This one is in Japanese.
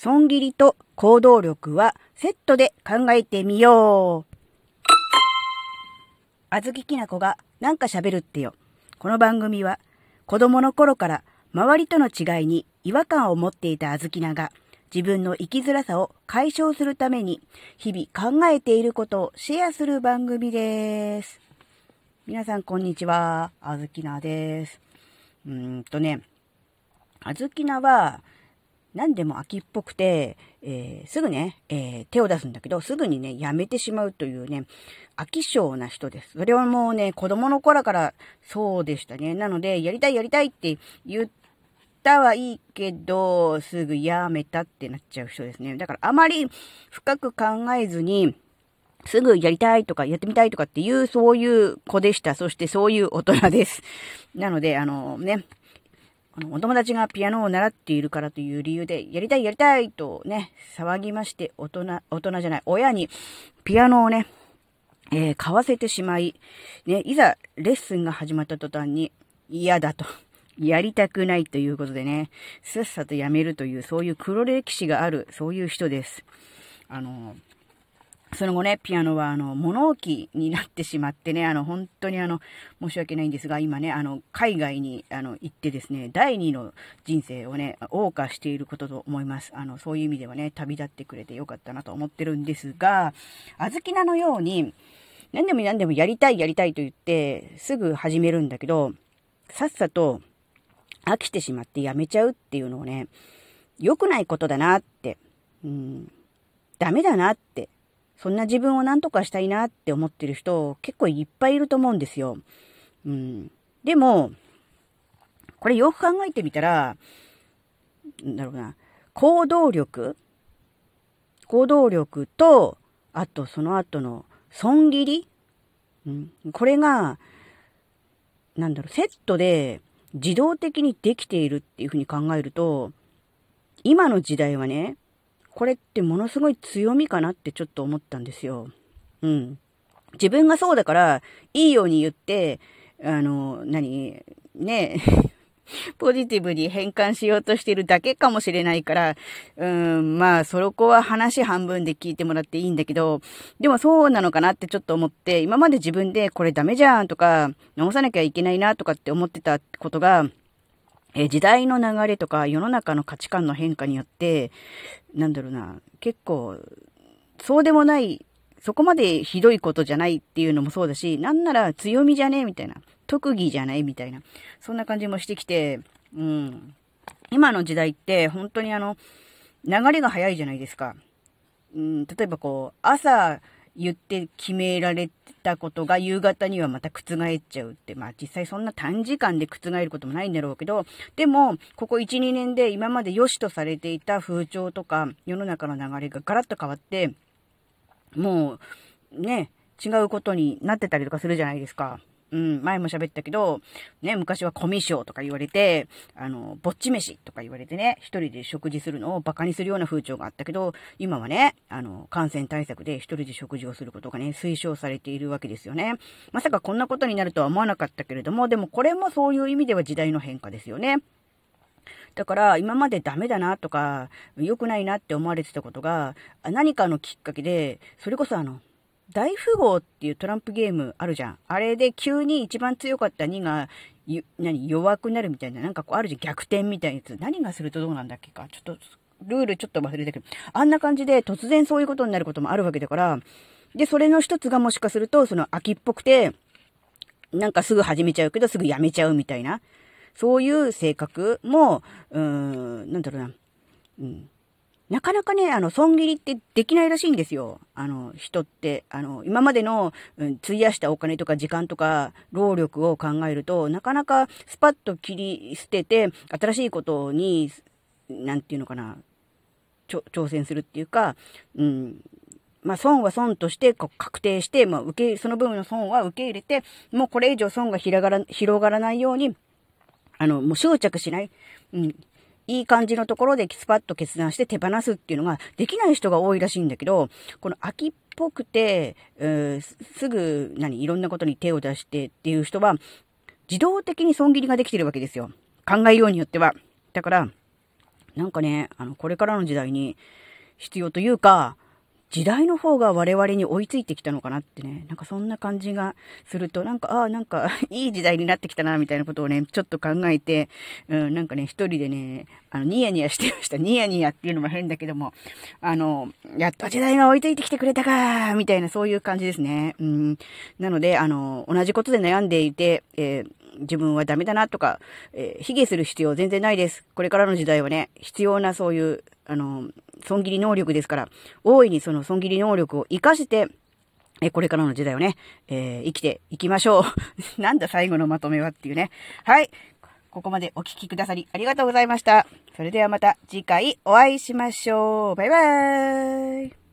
損切りと行動力はセットで考えてみよう。あずききなこがなんか喋るってよ。この番組は子供の頃から周りとの違いに違和感を持っていたあずきなが自分の生きづらさを解消するために日々考えていることをシェアする番組です。皆さんこんにちは。あずきなです。うーんとね、あずきなは何でも秋っぽくて、えー、すぐね、えー、手を出すんだけど、すぐにね、やめてしまうというね、飽き性な人です。それはもうね、子供の頃からそうでしたね。なので、やりたいやりたいって言ったはいいけど、すぐやめたってなっちゃう人ですね。だからあまり深く考えずに、すぐやりたいとかやってみたいとかっていう、そういう子でした。そしてそういう大人です。なので、あのね、あの、お友達がピアノを習っているからという理由で、やりたいやりたいとね、騒ぎまして、大人、大人じゃない、親にピアノをね、えー、買わせてしまい、ね、いざレッスンが始まった途端に嫌だと。やりたくないということでね、さっさとやめるという、そういう黒歴史がある、そういう人です。あの、その後ね、ピアノは、あの、物置になってしまってね、あの、本当にあの、申し訳ないんですが、今ね、あの、海外に、あの、行ってですね、第二の人生をね、謳歌していることと思います。あの、そういう意味ではね、旅立ってくれてよかったなと思ってるんですが、あずきなのように、何でも何でもやりたいやりたいと言って、すぐ始めるんだけど、さっさと飽きてしまってやめちゃうっていうのをね、良くないことだなって、うん、ダメだなってそんな自分を何とかしたいなって思ってる人結構いっぱいいると思うんですよ。うん。でも、これよく考えてみたら、なんだろうな、行動力行動力と、あとその後の損切り、うん、これが、なんだろう、セットで自動的にできているっていうふうに考えると、今の時代はね、これってものすごい強みかなってちょっと思ったんですよ。うん。自分がそうだから、いいように言って、あの、何、ね、ポジティブに変換しようとしてるだけかもしれないから、うん、まあ、そこは話半分で聞いてもらっていいんだけど、でもそうなのかなってちょっと思って、今まで自分でこれダメじゃんとか、直さなきゃいけないなとかって思ってたことが、え時代の流れとか世の中の価値観の変化によって、なんだろうな、結構、そうでもない、そこまでひどいことじゃないっていうのもそうだし、なんなら強みじゃね？えみたいな、特技じゃない？みたいな、そんな感じもしてきて、うん。今の時代って本当にあの、流れが早いじゃないですか。うん、例えばこう、朝言って決められたことが夕方にはまた覆っちゃうって、まあ実際そんな短時間で覆ることもないんだろうけど、でも、ここ1、2年で今まで良しとされていた風潮とか世の中の流れがガラッと変わって、もう、ね、違うことになってたりとかするじゃないですか。うん、前も喋ったけど、ね、昔はコミュ障とか言われて、あの、ぼっち飯とか言われてね、一人で食事するのを馬鹿にするような風潮があったけど、今はね、あの、感染対策で一人で食事をすることがね、推奨されているわけですよね。まさかこんなことになるとは思わなかったけれども、でもこれもそういう意味では時代の変化ですよね。だから今までダメだなとか良くないなって思われてたことが何かのきっかけでそれこそあの大富豪っていうトランプゲームあるじゃん。あれで急に一番強かった2が、何、弱くなるみたいな、なんかこうあるじゃん、逆転みたいなやつ。何がするとどうなんだっけか。ちょっと、ルールちょっと忘れたけど、あんな感じで突然そういうことになることもあるわけだから、で、それの一つがもしかすると、その秋っぽくて、なんかすぐ始めちゃうけど、すぐやめちゃうみたいな、そういう性格も、うーん、なんだろうな、うん、なかなかね、あの、損切りってできないらしいんですよ。あの、人って。あの、今までの、うん、費やしたお金とか時間とか、労力を考えると、なかなかスパッと切り捨てて、新しいことに、なんていうのかな、挑戦するっていうか、うん、まあ、損は損としてこう確定して、まあ、受け、その分の損は受け入れて、もうこれ以上損が広がら広がらないように、あの、もう執着しない。うん。いい感じのところでスパッと決断して手放すっていうのができない人が多いらしいんだけど、この秋っぽくて、すぐ、何、いろんなことに手を出してっていう人は、自動的に損切りができてるわけですよ。考えようによっては。だから、なんかね、あの、これからの時代に必要というか、時代の方が我々に追いついてきたのかなってね、なんかそんな感じがすると、なんか、ああ、なんか いい時代になってきたな、みたいなことをね、ちょっと考えて、うん、なんかね、一人でね、あの、ニヤニヤしてました。ニヤニヤっていうのも変だけども、あの、やっと時代が追いついてきてくれたか、みたいなそういう感じですね。うん。なので、あの、同じことで悩んでいて、えー自分はダメだなとか、えー、卑下する必要全然ないです。これからの時代はね、必要なそういう、あの、損切り能力ですから、大いにその損切り能力を活かして、え、これからの時代をね、えー、生きていきましょう。なんだ最後のまとめはっていうね。はい。ここまでお聴きくださりありがとうございました。それではまた次回お会いしましょう。バイバーイ。